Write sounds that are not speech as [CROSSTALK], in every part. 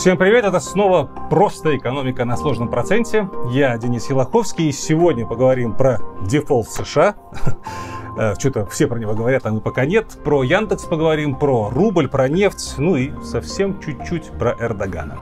Всем привет, это снова «Просто экономика на сложном проценте». Я Денис Елаховский, и сегодня поговорим про дефолт США. [LAUGHS] Э, Что-то все про него говорят, а мы пока нет. Про Яндекс поговорим, про рубль, про нефть, ну и совсем чуть-чуть про Эрдогана.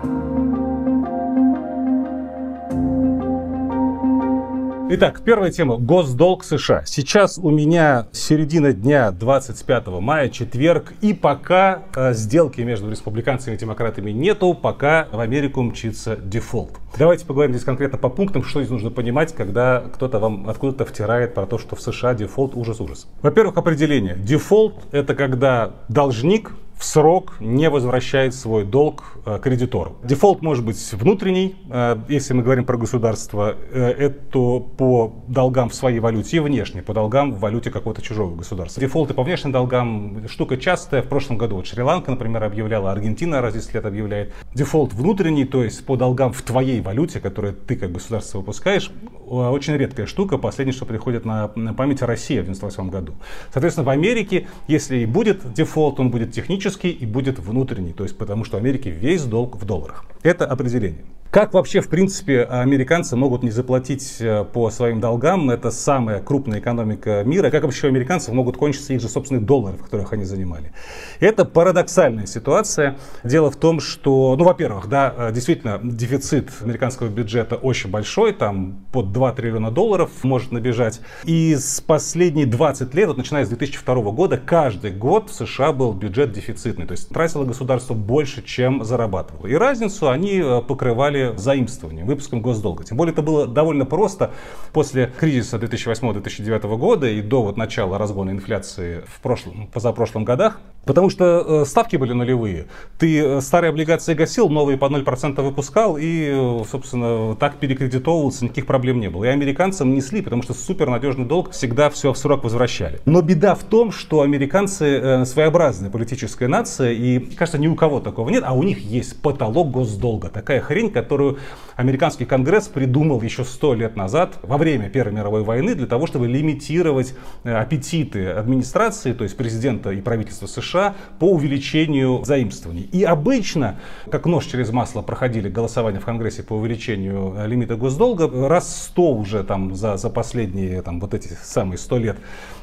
Итак, первая тема. Госдолг США. Сейчас у меня середина дня 25 мая, четверг, и пока э, сделки между республиканцами и демократами нету, пока в Америку мчится дефолт. Давайте поговорим здесь конкретно по пунктам, что здесь нужно понимать, когда кто-то вам откуда-то втирает про то, что в США дефолт ужас-ужас. Во-первых, определение. Дефолт – это когда должник в срок не возвращает свой долг э, кредитору. Дефолт может быть внутренний, э, если мы говорим про государство, э, это по долгам в своей валюте и внешний, по долгам в валюте какого-то чужого государства. Дефолты по внешним долгам штука частая. В прошлом году вот Шри-Ланка, например, объявляла, Аргентина раз 10 лет объявляет. Дефолт внутренний, то есть по долгам в твоей валюте, которую ты как государство выпускаешь, очень редкая штука. Последнее, что приходит на, память Россия в 1998 году. Соответственно, в Америке, если и будет дефолт, он будет технический, и будет внутренний, то есть потому что Америке весь долг в долларах. Это определение. Как вообще, в принципе, американцы могут не заплатить э, по своим долгам? Это самая крупная экономика мира. Как вообще у американцев могут кончиться их же собственные доллары, в которых они занимали? Это парадоксальная ситуация. Дело в том, что, ну, во-первых, да, э, действительно, дефицит американского бюджета очень большой, там под 2 триллиона долларов может набежать. И с последние 20 лет, вот начиная с 2002 года, каждый год в США был бюджет дефицитный. То есть тратило государство больше, чем зарабатывало. И разницу они э, покрывали покрывали заимствованием, выпуском госдолга. Тем более это было довольно просто после кризиса 2008-2009 года и до вот начала разгона инфляции в прошлом, позапрошлом годах. Потому что э, ставки были нулевые. Ты э, старые облигации гасил, новые по 0% выпускал и, э, собственно, так перекредитовывался, никаких проблем не было. И американцам несли, потому что супернадежный долг всегда все в срок возвращали. Но беда в том, что американцы своеобразная политическая нация, и, кажется, ни у кого такого нет, а у них есть потолок госдолга. Такая хрень, которую американский конгресс придумал еще сто лет назад, во время Первой мировой войны, для того, чтобы лимитировать э, аппетиты администрации, то есть президента и правительства США, по увеличению заимствований. И обычно, как нож через масло, проходили голосования в Конгрессе по увеличению э, лимита госдолга. Раз сто уже там за, за последние там, вот эти самые сто лет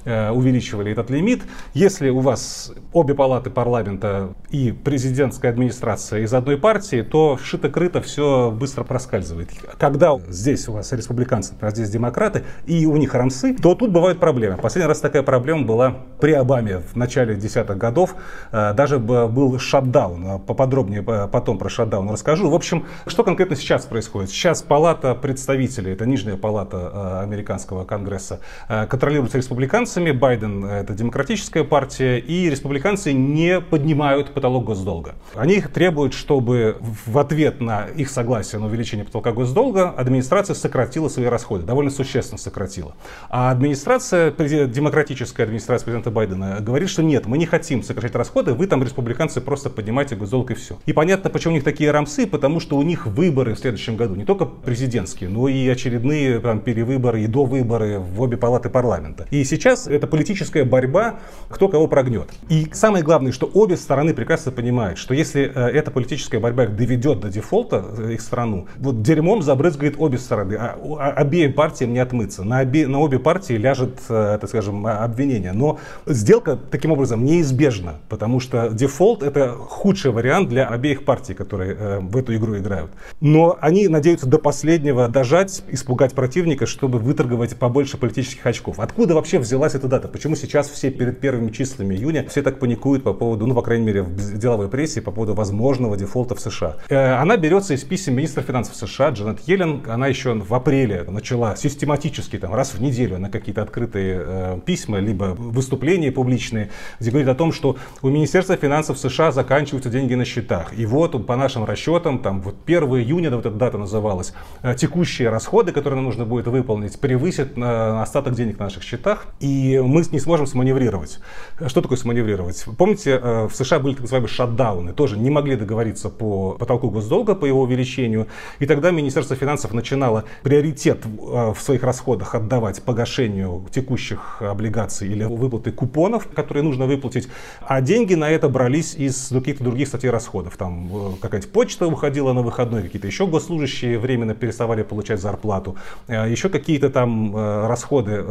увеличивали этот лимит. Если у вас обе палаты парламента и президентская администрация из одной партии, то шито-крыто все быстро проскальзывает. Когда здесь у вас республиканцы, а здесь демократы, и у них рамсы, то тут бывают проблемы. Последний раз такая проблема была при Обаме в начале десятых годов. Э, даже был шатдаун. Поподробнее э, потом про шатдаун расскажу. В общем, что конкретно сейчас происходит? Сейчас палата представителей, это нижняя палата э, американского конгресса, контролируется республиканцами. Байден это демократическая партия. И республиканцы не поднимают потолок госдолга. Они требуют, чтобы в ответ на их согласие на увеличение потолка госдолга, администрация сократила свои расходы, довольно существенно сократила. А администрация, демократическая администрация президента Байдена говорит, что нет, мы не хотим сокращать расходы, вы там, республиканцы, просто поднимайте госдолг и все. И понятно, почему у них такие рамсы, потому что у них выборы в следующем году, не только президентские, но и очередные там, перевыборы и до выборы в обе палаты парламента. И сейчас это политическая борьба, кто кого прогнет. И самое главное, что обе стороны прекрасно понимают, что если э, эта политическая борьба их доведет до дефолта, э, их страну. Вот дерьмом забрызгает обе стороны, а, а обеим партиям не отмыться. На, обе, на обе партии ляжет, э, так скажем, обвинение. Но сделка таким образом неизбежна, потому что дефолт это худший вариант для обеих партий, которые в эту игру играют. Но они надеются до последнего дожать, испугать противника, чтобы выторговать побольше политических очков. Откуда вообще взялась эта дата? Почему сейчас все перед первыми числами июня все так паникуют по поводу, ну, по крайней мере, в деловой прессе, по поводу возможного дефолта в США? Э, она берется из писем министр финансов США Джанет Йеллен, она еще в апреле начала систематически там, раз в неделю на какие-то открытые э, письма, либо выступления публичные, где говорит о том, что у Министерства финансов США заканчиваются деньги на счетах. И вот по нашим расчетам, там вот 1 июня, вот эта дата называлась, э, текущие расходы, которые нам нужно будет выполнить, превысят на остаток денег на наших счетах, и мы не сможем сманеврировать. Что такое сманеврировать? Помните, э, в США были так называемые шатдауны, тоже не могли договориться по потолку госдолга, по его увеличению. И тогда Министерство финансов начинало приоритет э, в своих расходах отдавать погашению текущих облигаций или выплаты купонов, которые нужно выплатить, а деньги на это брались из каких-то других статей расходов. Там э, какая-нибудь почта уходила на выходной, какие-то еще госслужащие временно переставали получать зарплату, еще какие-то там расходы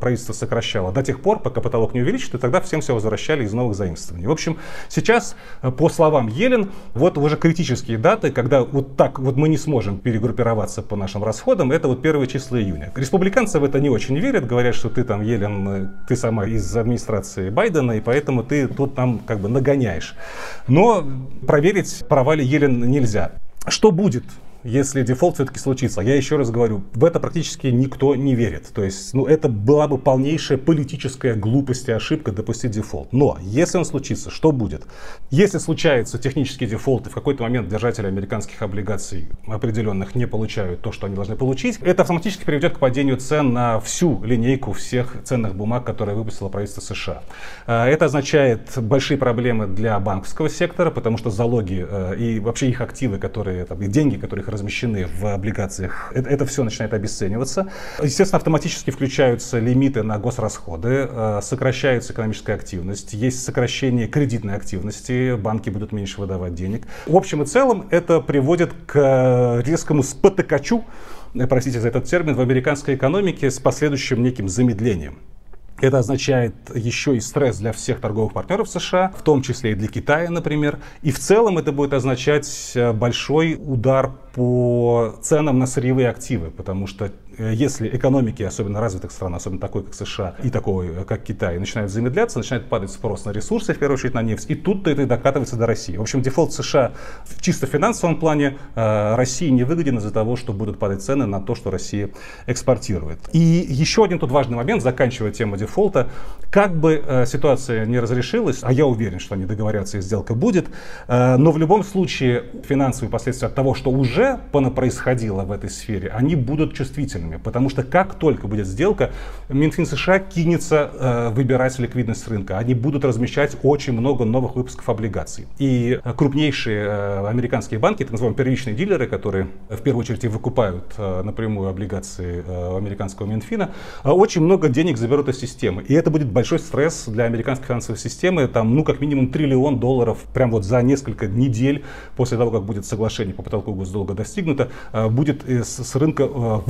правительство сокращало до тех пор, пока потолок не увеличит, и тогда всем все возвращали из новых заимствований. В общем, сейчас, по словам Елен, вот уже критические даты, когда вот так вот мы не сможем перегруппироваться по нашим расходам, это вот первые числа июня. Республиканцы в это не очень верят, говорят, что ты там, Елен, ты сама из администрации Байдена, и поэтому ты тут там как бы нагоняешь. Но проверить права ли Йеллен нельзя. Что будет если дефолт все-таки случится. Я еще раз говорю, в это практически никто не верит. То есть, ну, это была бы полнейшая политическая глупость и ошибка допустить дефолт. Но если он случится, что будет? Если случается технический дефолт, и в какой-то момент держатели американских облигаций определенных не получают то, что они должны получить, это автоматически приведет к падению цен на всю линейку всех ценных бумаг, которые выпустило правительство США. А, это означает большие проблемы для банковского сектора, потому что залоги э, и вообще их активы, которые, там, и деньги, которые их размещены в облигациях, это, это все начинает обесцениваться. Естественно, автоматически включаются лимиты на госрасходы, э, сокращается экономическая активность, есть сокращение кредитной активности, банки будут меньше выдавать денег. В общем и целом это приводит к резкому спотыкачу, э, простите за этот термин, в американской экономике с последующим неким замедлением. Это означает еще и стресс для всех торговых партнеров США, в том числе и для Китая, например. И в целом это будет означать э, большой удар по ценам на сырьевые активы, потому что если экономики, особенно развитых стран, особенно такой, как США и такой, э, как Китай, начинают замедляться, начинает падать спрос на ресурсы, в первую очередь на нефть, и тут-то это докатывается до России. В общем, дефолт США в чисто финансовом плане э, России не выгоден из-за того, что будут падать цены на то, что Россия экспортирует. И еще один тут важный момент, заканчивая тему дефолта, как бы э, ситуация не разрешилась, а я уверен, что они договорятся и сделка будет, э, но в любом случае финансовые последствия от того, что уже происходило в этой сфере, они будут чувствительны сильными, потому что как только будет сделка, Минфин США кинется э, выбирать ликвидность рынка. Они будут размещать очень много новых выпусков облигаций. И крупнейшие э, американские банки, так называемые первичные дилеры, которые в первую очередь и выкупают э, напрямую облигации э, американского Минфина, э, очень много денег заберут из системы. И это будет большой стресс для американской финансовой системы. Там, ну, как минимум триллион долларов прям вот за несколько недель после того, как будет соглашение по потолку госдолга достигнуто, э, будет с, с рынка э,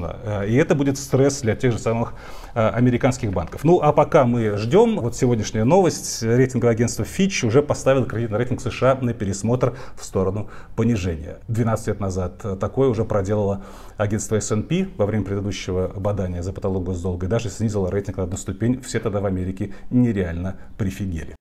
безусловно. Э, и это будет стресс для тех же самых э, американских банков. Ну, а пока мы ждем, вот сегодняшняя новость, рейтинговое агентство Fitch уже поставило кредитный рейтинг США на пересмотр в сторону понижения. 12 лет назад такое уже проделало агентство S&P во время предыдущего бадания за потолок госдолга и даже снизило рейтинг на одну ступень. Все тогда в Америке нереально прифигели.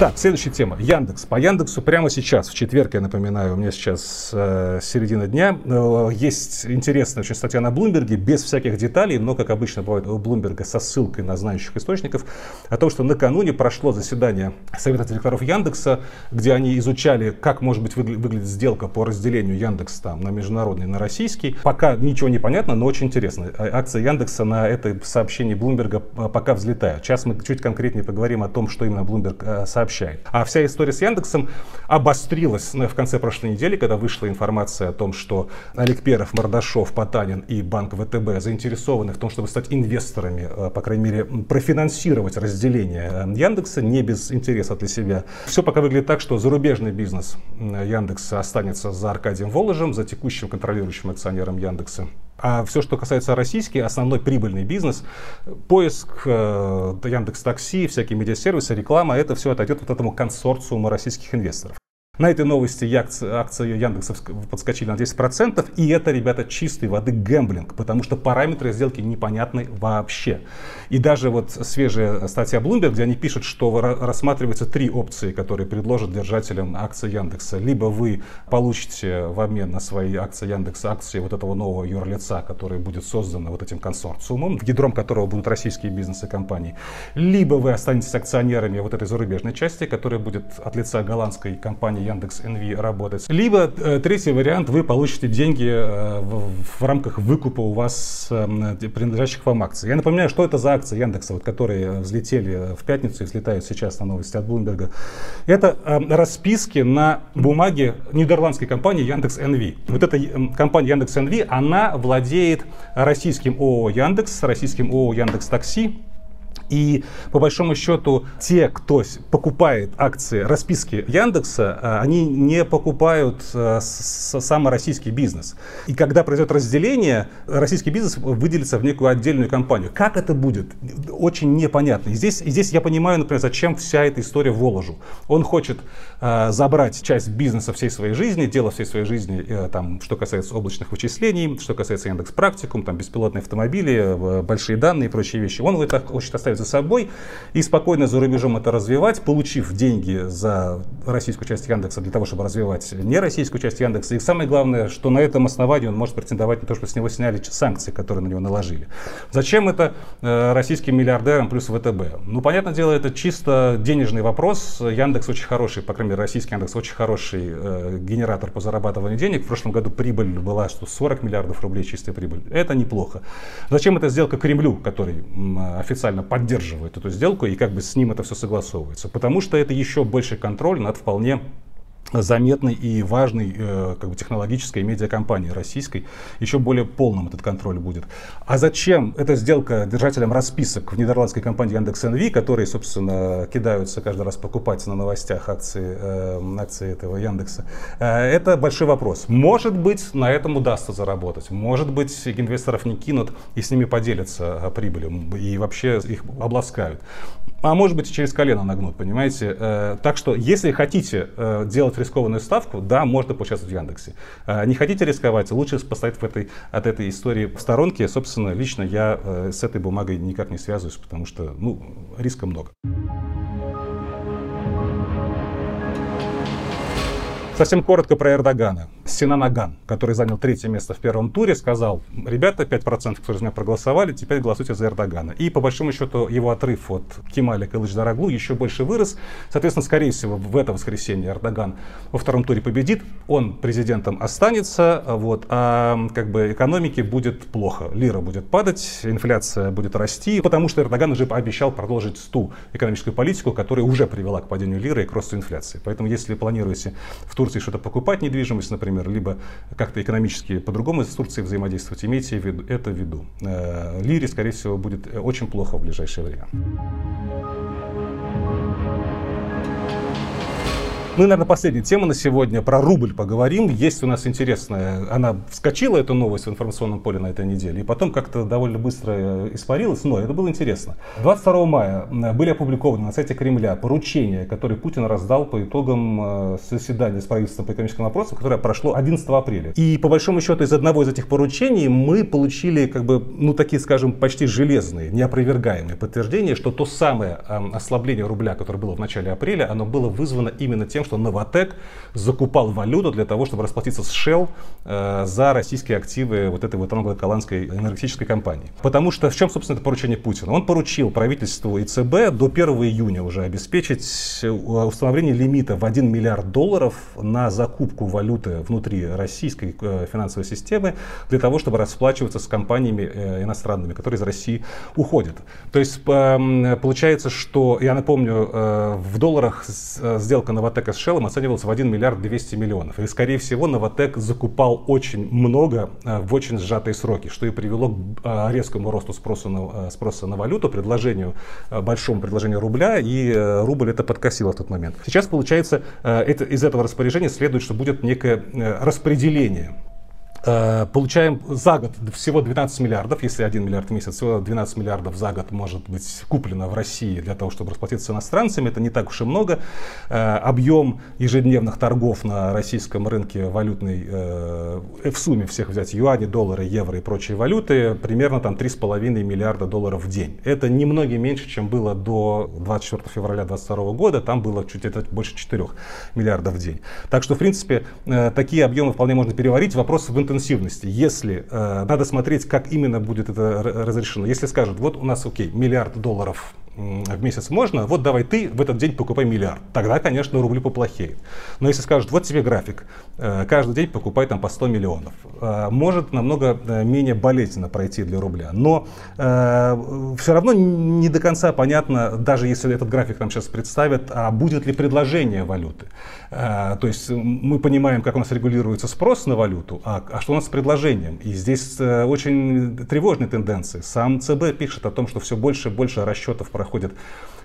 Так, следующая тема. Яндекс. По Яндексу прямо сейчас, в четверг, я напоминаю, у меня сейчас э, середина дня, э, есть интересная очень статья на Блумберге, без всяких деталей, но, как обычно бывает у Блумберга, со ссылкой на знающих источников, о том, что накануне прошло заседание Совета директоров Яндекса, где они изучали, как может быть выгля- выглядит сделка по разделению Яндекса там, на международный на российский. Пока ничего не понятно, но очень интересно. А, акции Яндекса на это сообщение Блумберга а, пока взлетают. Сейчас мы чуть конкретнее поговорим о том, что именно Блумберг э, сообщил сообщает. А вся история с Яндексом обострилась ну, в конце прошлой недели, когда вышла информация о том, что Олег Перов, Мордашов, Потанин и Банк ВТБ заинтересованы в том, чтобы стать инвесторами, э, по крайней мере, профинансировать разделение э, Яндекса не без интереса для себя. Все пока выглядит так, что зарубежный бизнес Яндекса останется за Аркадием Воложем, за текущим контролирующим акционером Яндекса. А все, что касается российский, основной прибыльный бизнес, поиск, э, Яндекс Такси, всякие медиасервисы, реклама, это все отойдет вот этому консорциуму российских инвесторов. На этой новости акции Яндекса подскочили на 10%, и это, ребята, чистой воды гэмблинг, потому что параметры сделки непонятны вообще. И даже вот свежая статья Bloomberg, где они пишут, что рассматриваются три опции, которые предложат держателям акций Яндекса. Либо вы получите в обмен на свои акции Яндекса акции вот этого нового юрлица, который будет создан вот этим консорциумом, ядром которого будут российские бизнесы компании. Либо вы останетесь акционерами вот этой зарубежной части, которая будет от лица голландской компании Яндекс NV работать. Либо э, третий вариант, вы получите деньги э, в, в рамках выкупа у вас э, принадлежащих вам акций. Я напоминаю, что это за акции Яндекса, вот, которые взлетели в пятницу и взлетают сейчас на новости от Блумберга. Это э, расписки на бумаге нидерландской компании Яндекс NV. Вот эта э, компания Яндекс NV, она владеет российским ООО Яндекс, российским ООО Яндекс Такси, и по большому счету те, кто покупает акции расписки Яндекса, а, они не покупают а, самый российский бизнес. И когда произойдет разделение, российский бизнес выделится в некую отдельную компанию. Как это будет? Очень непонятно. И здесь, и здесь я понимаю, например, зачем вся эта история Воложу. Он хочет э, забрать часть бизнеса всей своей жизни, дело всей своей жизни, э, там, что касается облачных вычислений, что касается Яндекс Практикум, там, беспилотные автомобили, э, большие данные и прочие вещи. Он это хочет оставить за собой и спокойно за рубежом это развивать, получив деньги за российскую часть Яндекса для того, чтобы развивать нероссийскую часть Яндекса. И самое главное, что на этом основании он может претендовать на то, что с него сняли санкции, которые на него наложили. Зачем это э, российским миллиардерам плюс ВТБ? Ну, понятное дело, это чисто денежный вопрос. Яндекс очень хороший, по крайней мере, российский Яндекс очень хороший э, генератор по зарабатыванию денег. В прошлом году прибыль была, что 40 миллиардов рублей чистая прибыль. Это неплохо. Зачем эта сделка Кремлю, который э, официально поддерживает поддерживает эту сделку и как бы с ним это все согласовывается. Потому что это еще больше контроль над вполне заметной и важной э, как бы технологической медиакомпании российской. Еще более полным этот контроль будет. А зачем эта сделка держателям расписок в нидерландской компании Яндекс.НВ, которые, собственно, кидаются каждый раз покупать на новостях акции, э, акции этого Яндекса? Э, это большой вопрос. Может быть, на этом удастся заработать. Может быть, инвесторов не кинут и с ними поделятся э, прибылью и вообще их обласкают. А может быть, через колено нагнут, понимаете? Э, так что, если хотите э, делать рискованную ставку, да, можно поучаствовать в Яндексе. Э, не хотите рисковать, лучше поставить в этой, от этой истории в сторонке. Собственно, лично я с этой бумагой никак не связываюсь, потому что, ну, риска много. Совсем коротко про Эрдогана. Синанаган, который занял третье место в первом туре, сказал, ребята, 5%, которые за меня проголосовали, теперь голосуйте за Эрдогана. И по большому счету его отрыв от Кемаля Кылыч-Дороглу еще больше вырос. Соответственно, скорее всего, в это воскресенье Эрдоган во втором туре победит, он президентом останется, вот, а как бы экономике будет плохо. Лира будет падать, инфляция будет расти, потому что Эрдоган уже пообещал продолжить ту экономическую политику, которая уже привела к падению лиры и к росту инфляции. Поэтому, если планируете в Турции что-то покупать, недвижимость, например, либо как-то экономически по-другому с Турцией взаимодействовать, имейте это в виду. Э, Лире, скорее всего, будет очень плохо в ближайшее время. Ну и, наверное, последняя тема на сегодня. Про рубль поговорим. Есть у нас интересная, она вскочила, эта новость в информационном поле на этой неделе, и потом как-то довольно быстро э, испарилась, но это было интересно. 22 мая э, были опубликованы на сайте Кремля поручения, которые Путин раздал по итогам э, заседания с правительством по экономическим вопросам, которое прошло 11 апреля. И по большому счету из одного из этих поручений мы получили, как бы, ну такие, скажем, почти железные, неопровергаемые подтверждения, что то самое ослабление рубля, которое было в начале апреля, оно было вызвано именно тем, что Новотек закупал валюту для того, чтобы расплатиться с Shell э, за российские активы вот этой вот англо-голландской энергетической компании. Потому что в чем, собственно, это поручение Путина? Он поручил правительству и ЦБ до 1 июня уже обеспечить э, установление лимита в 1 миллиард долларов на закупку валюты внутри российской э, финансовой системы для того, чтобы расплачиваться с компаниями иностранными, которые из России уходят. То есть э, получается, что, я напомню, в долларах сделка Новотека с Shell оценивался в 1 миллиард 200 миллионов. И, скорее всего, Новотек закупал очень много э, в очень сжатые сроки, что и привело к э, резкому росту спроса на, э, спроса на валюту, предложению, большому предложению рубля, и рубль это подкосил в тот момент. Сейчас, получается, это, из этого распоряжения следует, что будет некое распределение получаем за год всего 12 миллиардов, если 1 миллиард в месяц, всего 12 миллиардов за год может быть куплено в России для того, чтобы расплатиться иностранцами. Это не так уж и много. Э, объем ежедневных торгов на российском рынке валютный э, в сумме всех взять юани, доллары, евро и прочие валюты примерно там 3,5 миллиарда долларов в день. Это немного меньше, чем было до 24 февраля 2022 года. Там было чуть это больше 4 миллиардов в день. Так что, в принципе, такие объемы вполне можно переварить. Вопрос в интенсивности. Если э, надо смотреть, как именно будет это разрешено. Если скажут, вот у нас, окей, миллиард долларов в месяц можно, вот давай ты в этот день покупай миллиард. Тогда, конечно, рубль поплохеет. Но если скажут, вот тебе график, э, каждый день покупай там по 100 миллионов, э, может намного э, менее болезненно пройти для рубля. Но все равно не до конца понятно, даже если этот график нам сейчас представят, а будет ли предложение валюты. То есть мы понимаем, как у нас регулируется спрос на валюту, а, а что у нас с предложением. И здесь очень тревожные тенденции. Сам ЦБ пишет о том, что все больше и больше расчетов проходит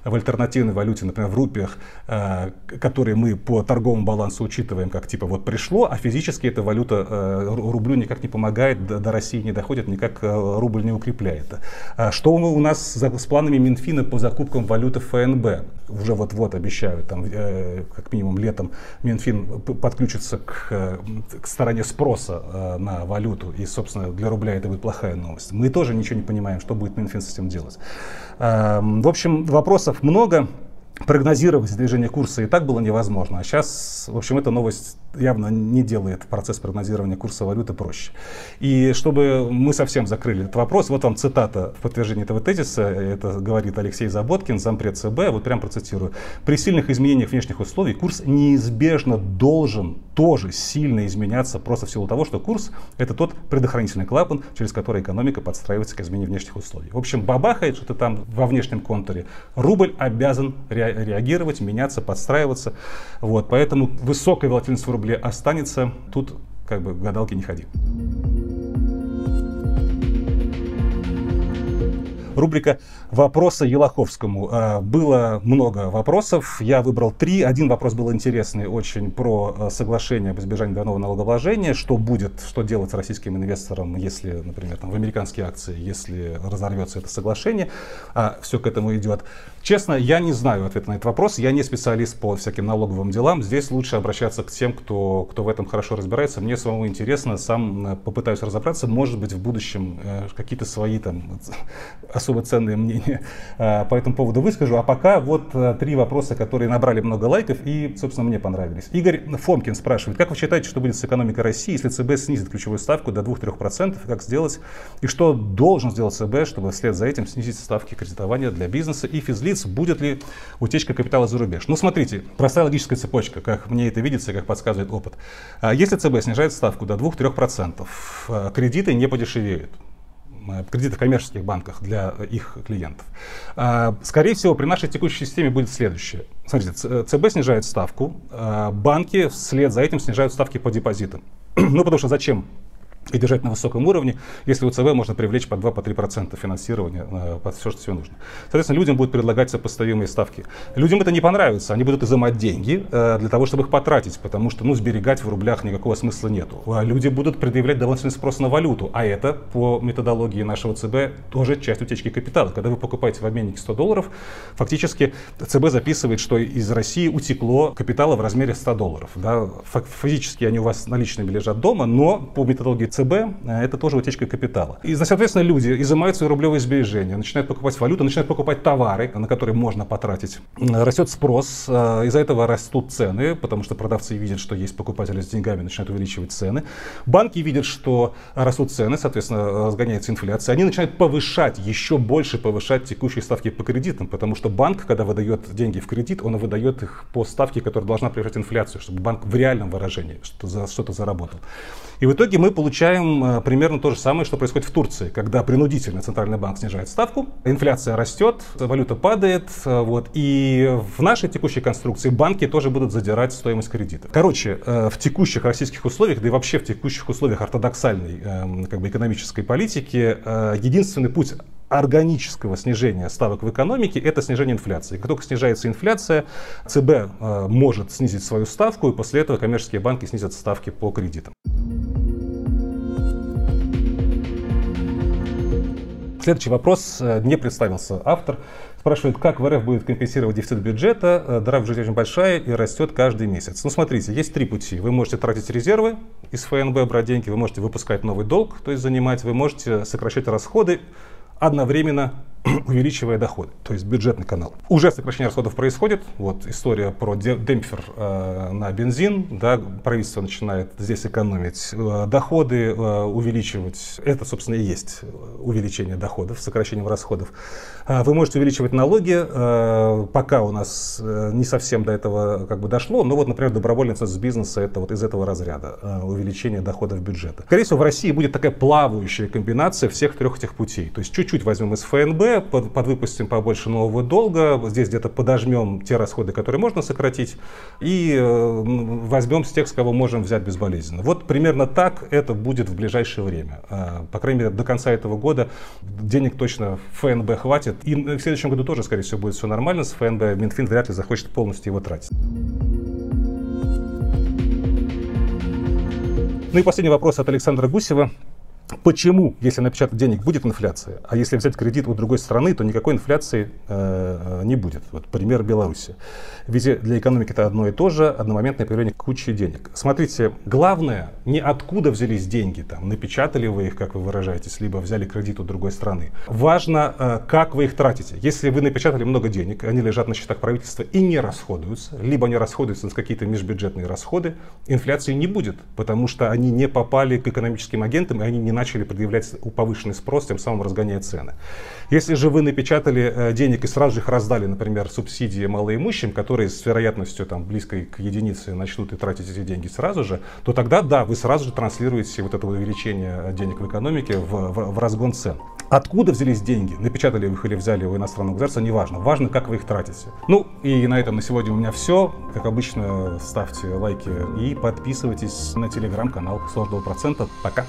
в альтернативной валюте, например, в рупиях, э, которые мы по торговому балансу учитываем, как типа вот пришло, а физически эта валюта э, рублю никак не помогает, до, России не доходит, никак э, рубль не укрепляет. А что у нас с планами Минфина по закупкам валюты ФНБ? Уже вот-вот обещают, там, как минимум летом Минфин подключится к, к стороне спроса на валюту, и, собственно, для рубля это будет плохая новость. Мы тоже ничего не понимаем, что будет Минфин с этим делать. Эм, в общем, вопросов много. Прогнозировать движение курса и так было невозможно. А сейчас, в общем, эта новость явно не делает процесс прогнозирования курса валюты проще. И чтобы мы совсем закрыли этот вопрос, вот вам цитата в подтверждение этого тезиса, это говорит Алексей Заботкин, зампред ЦБ, вот прям процитирую. При сильных изменениях внешних условий курс неизбежно должен тоже сильно изменяться просто в силу того, что курс это тот предохранительный клапан, через который экономика подстраивается к изменению внешних условий. В общем, бабахает что-то там во внешнем контуре. Рубль обязан реагировать, меняться, подстраиваться. Вот, поэтому высокая волатильность в рубле рубле останется, тут как бы гадалки не ходи. Рубрика «Вопросы Елоховскому». А, было много вопросов, я выбрал три. Один вопрос был интересный очень про а, соглашение об избежании двойного налогообложения. Что будет, что делать с российским инвестором, если, например, там, в американские акции, если разорвется это соглашение. А, все к этому идет. Честно, я не знаю ответа на этот вопрос. Я не специалист по всяким налоговым делам. Здесь лучше обращаться к тем, кто, кто в этом хорошо разбирается. Мне самому интересно, сам э, попытаюсь разобраться. Может быть, в будущем э, какие-то свои там особо ценные мнения э, по этому поводу выскажу. А пока вот три вопроса, которые набрали много лайков и, собственно, мне понравились. Игорь Фомкин спрашивает, как вы считаете, что будет с экономикой России, если ЦБ снизит ключевую ставку до 2-3%? Как сделать? И что должен сделать ЦБ, чтобы вслед за этим снизить ставки кредитования для бизнеса и физлиц? лиц, будет ли утечка капитала за рубеж. Ну, смотрите, простая логическая цепочка, как мне это видится, как подсказывает опыт. А если ЦБ снижает ставку до 2-3%, а, кредиты не подешевеют а, кредиты в коммерческих банках для их клиентов. Скорее всего, при нашей текущей системе будет следующее. Смотрите, ЦБ снижает ставку, банки вслед за этим снижают ставки по депозитам. [CLEARS THROAT] Ну, потому что зачем и держать на высоком уровне, если у ЦБ можно привлечь по 2-3% финансирования э, под все, что себе нужно. Соответственно, людям будут предлагать сопоставимые ставки. Людям это не понравится, они будут изымать деньги э, для того, чтобы их потратить, потому что ну, сберегать в рублях никакого смысла нету. А люди будут предъявлять дополнительный спрос на валюту, а это по методологии нашего ЦБ тоже часть утечки капитала. Когда вы покупаете в обменнике 100 долларов, фактически ЦБ записывает, что из России утекло капитала в размере 100 долларов. Да? Физически они у вас наличными лежат дома, но по методологии ЦБ э, это тоже утечка капитала. И, соответственно, люди изымают свои рублевые сбережения, начинают покупать валюту, начинают покупать товары, на которые можно потратить. Растет спрос, э, из-за этого растут цены, потому что продавцы видят, что есть покупатели с деньгами, начинают увеличивать цены. Банки видят, что растут цены, соответственно, разгоняется инфляция. Они начинают повышать, еще больше повышать текущие ставки по кредитам, потому что банк, когда выдает деньги в кредит, он выдает их по ставке, которая должна превышать инфляцию, чтобы банк в реальном выражении что-то заработал. И в итоге мы получаем э, примерно то же самое, что происходит в Турции, когда принудительно Центральный банк снижает ставку, инфляция растет, валюта падает, э, вот, и в нашей текущей конструкции банки тоже будут задирать стоимость кредита. Короче, э, в текущих российских условиях, да и вообще в текущих условиях ортодоксальной эм, как бы, экономической политики, единственный путь органического снижения ставок в экономике – это снижение инфляции. Как только снижается инфляция, ЦБ может снизить свою ставку, и после этого коммерческие банки снизят ставки по кредитам. Следующий вопрос. Э, не представился автор. Спрашивает, как в РФ будет компенсировать дефицит бюджета. Э, дыра в бюджете очень большая и растет каждый месяц. Ну, смотрите, есть три пути. Вы можете тратить резервы из ФНБ, брать деньги, вы можете выпускать новый долг, то есть занимать, вы можете сокращать расходы, одновременно [CLEARS THROAT] увеличивая доходы, то есть бюджетный канал. Уже сокращение расходов происходит. Вот история про демпфер э, на бензин. Да, правительство начинает здесь экономить э, доходы, э, увеличивать. Это, собственно, и есть увеличение доходов, сокращением расходов. Э, вы можете увеличивать налоги. Э, пока у нас э, не совсем до этого как бы дошло. Но вот, например, добровольница с бизнеса это вот из этого разряда э, увеличение доходов бюджета. Скорее всего, в России будет такая плавающая комбинация всех трех этих путей. То есть чуть-чуть возьмем из ФНБ, под, подвыпустим побольше нового долга, здесь где-то подожмем те расходы, которые можно сократить, и э, возьмем с тех, с кого можем взять безболезненно. Вот примерно так это будет в ближайшее время. Э, по крайней мере, до конца этого года денег точно ФНБ хватит. И в следующем году тоже, скорее всего, будет все нормально с ФНБ. Минфин вряд ли захочет полностью его тратить. Ну и последний вопрос от Александра Гусева. Почему, если напечатать денег, будет инфляция, а если взять кредит у другой страны, то никакой инфляции э, не будет? Вот пример Беларуси. Ведь для экономики это одно и то же, одномоментное появление кучи денег. Смотрите, главное не откуда взялись деньги, там, напечатали вы их, как вы выражаетесь, либо взяли кредит у другой страны. Важно, э, как вы их тратите. Если вы напечатали много денег, они лежат на счетах правительства и не расходуются, либо они расходуются на какие-то межбюджетные расходы, инфляции не будет, потому что они не попали к экономическим агентам, и они не начали предъявлять повышенный спрос, тем самым разгоняя цены. Если же вы напечатали э, денег и сразу же их раздали, например, субсидии малоимущим, которые с вероятностью там, близкой к единице начнут и тратить эти деньги сразу же, то тогда да, вы сразу же транслируете вот это увеличение денег в экономике в, в, в разгон цен. Откуда взялись деньги? Напечатали вы их или взяли у иностранного государства, неважно. Важно, как вы их тратите. Ну и на этом на сегодня у меня все. Как обычно, ставьте лайки и подписывайтесь на телеграм-канал Сложного процента. Пока!